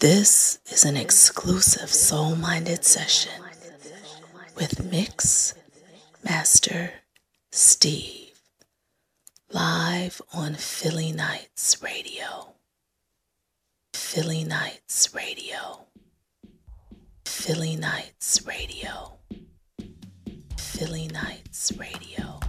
This is an exclusive soul minded session with Mix Master Steve live on Philly Nights Radio. Philly Nights Radio. Philly Nights Radio. Philly Nights Radio.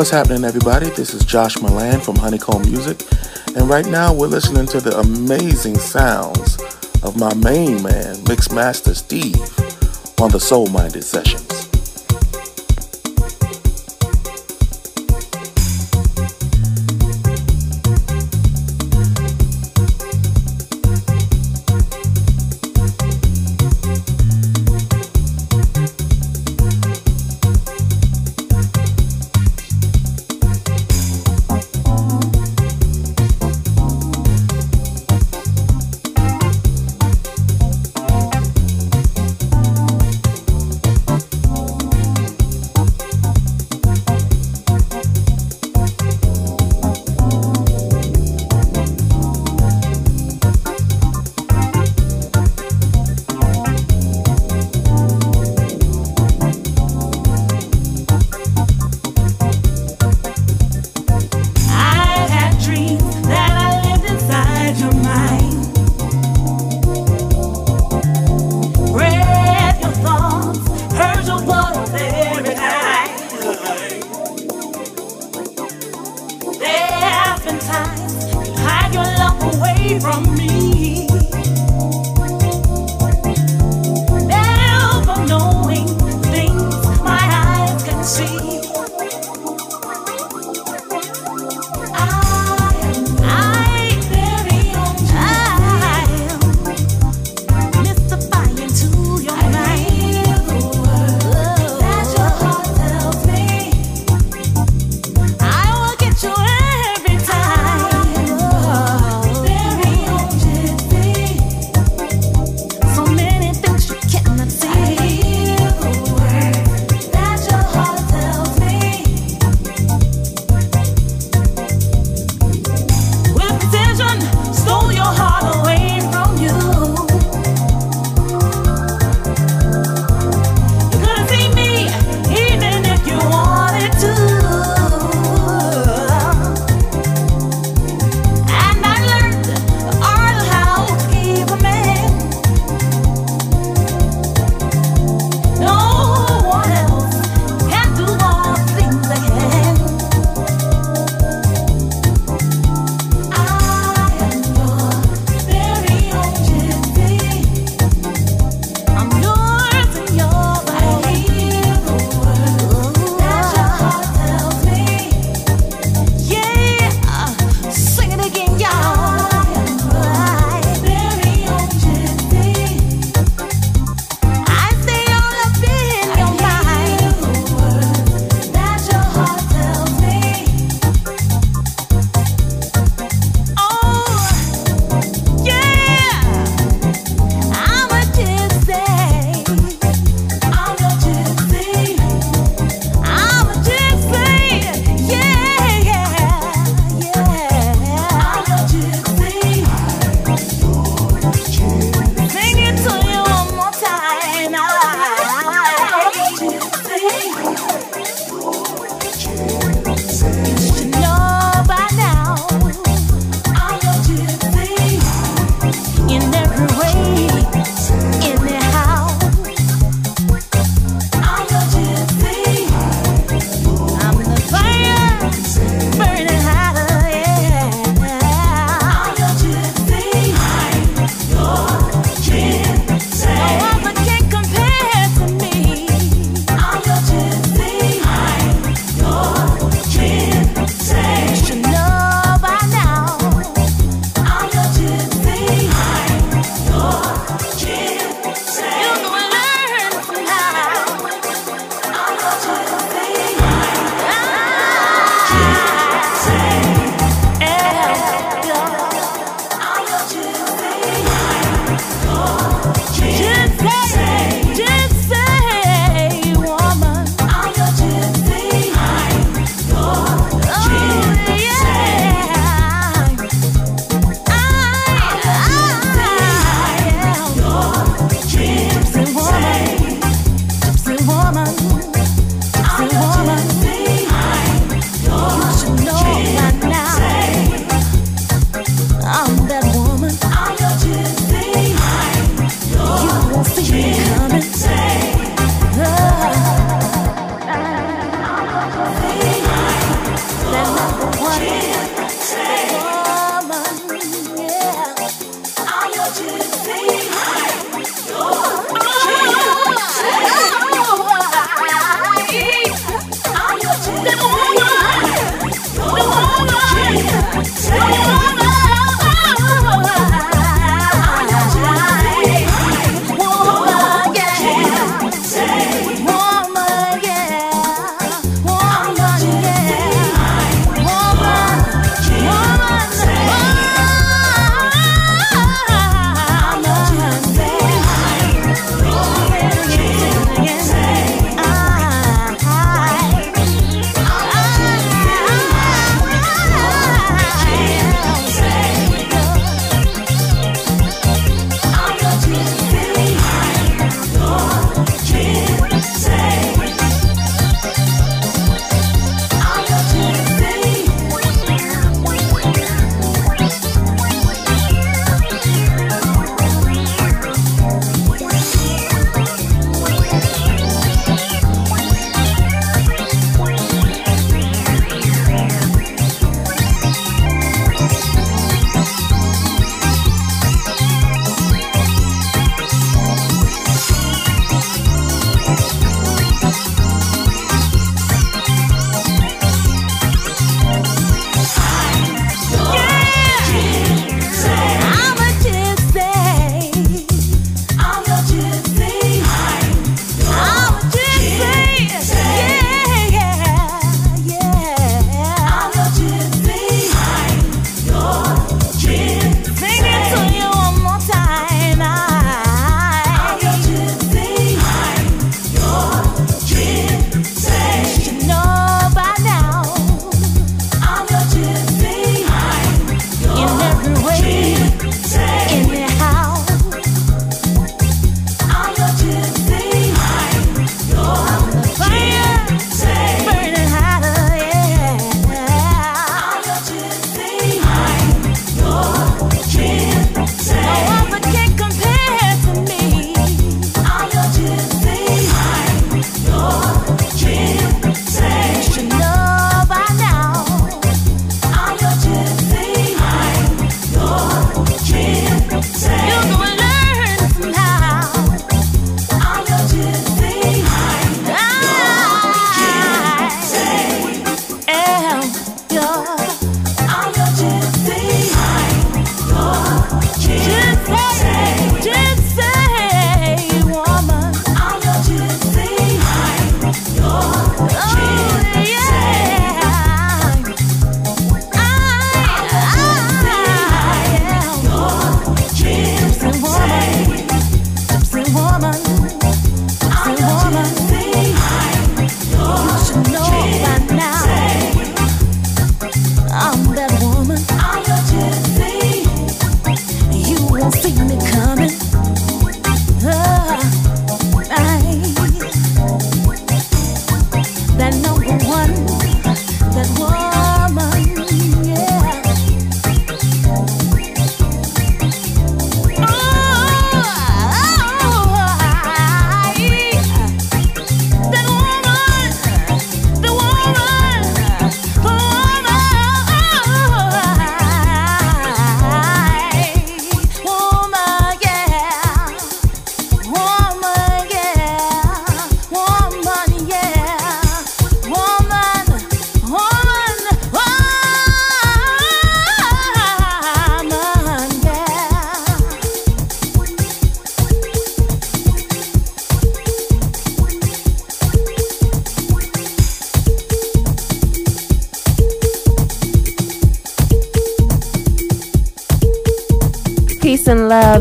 What's happening, everybody? This is Josh Milan from Honeycomb Music, and right now we're listening to the amazing sounds of my main man, Mixmaster Steve, on the Soul Minded Sessions.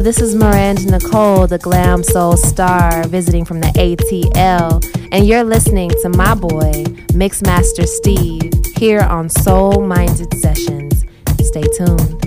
This is Miranda Nicole, the glam soul star, visiting from the ATL, and you're listening to my boy, Mixmaster Steve, here on Soul Minded Sessions. Stay tuned.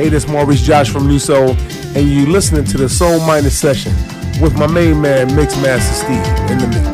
Hey, this is Maurice Josh from New Soul, and you listening to the Soul Minded Session with my main man, Mix Master Steve, in the mix.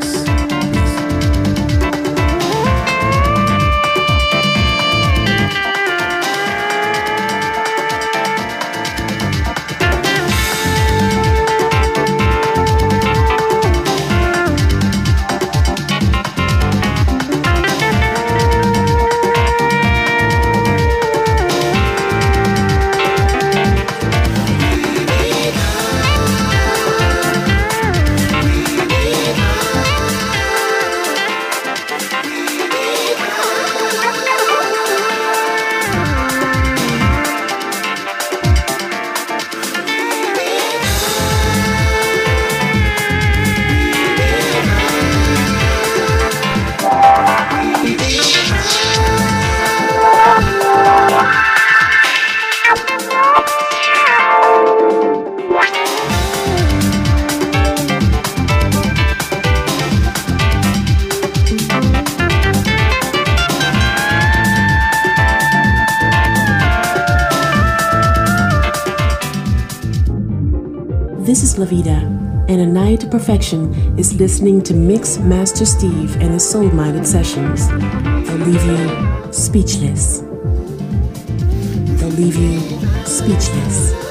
Listening to Mix Master Steve and his soul minded sessions. They'll leave you speechless. They'll leave you speechless.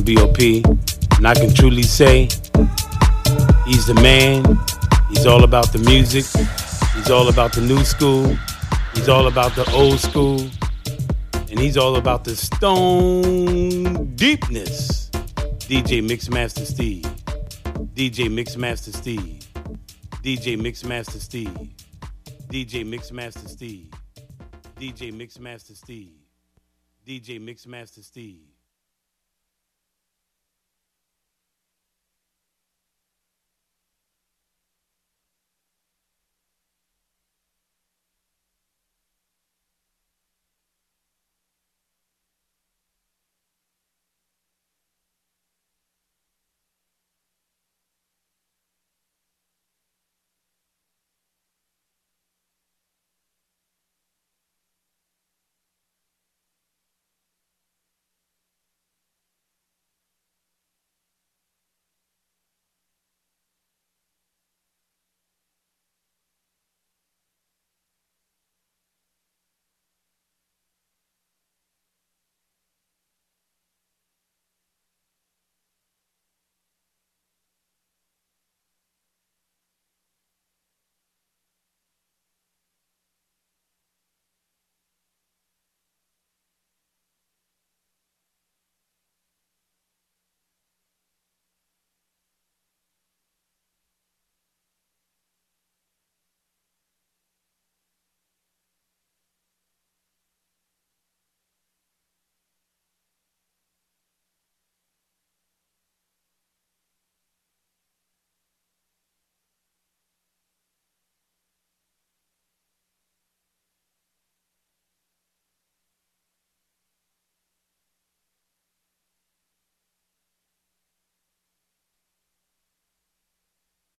From BOP, and I can truly say he's the man. He's all about the music. He's all about the new school. He's all about the old school. And he's all about the stone deepness. DJ Mixmaster Steve. DJ Mixmaster Steve. DJ Mixmaster Steve. DJ Mixmaster Steve. DJ Mixmaster Steve. DJ Mixmaster Steve.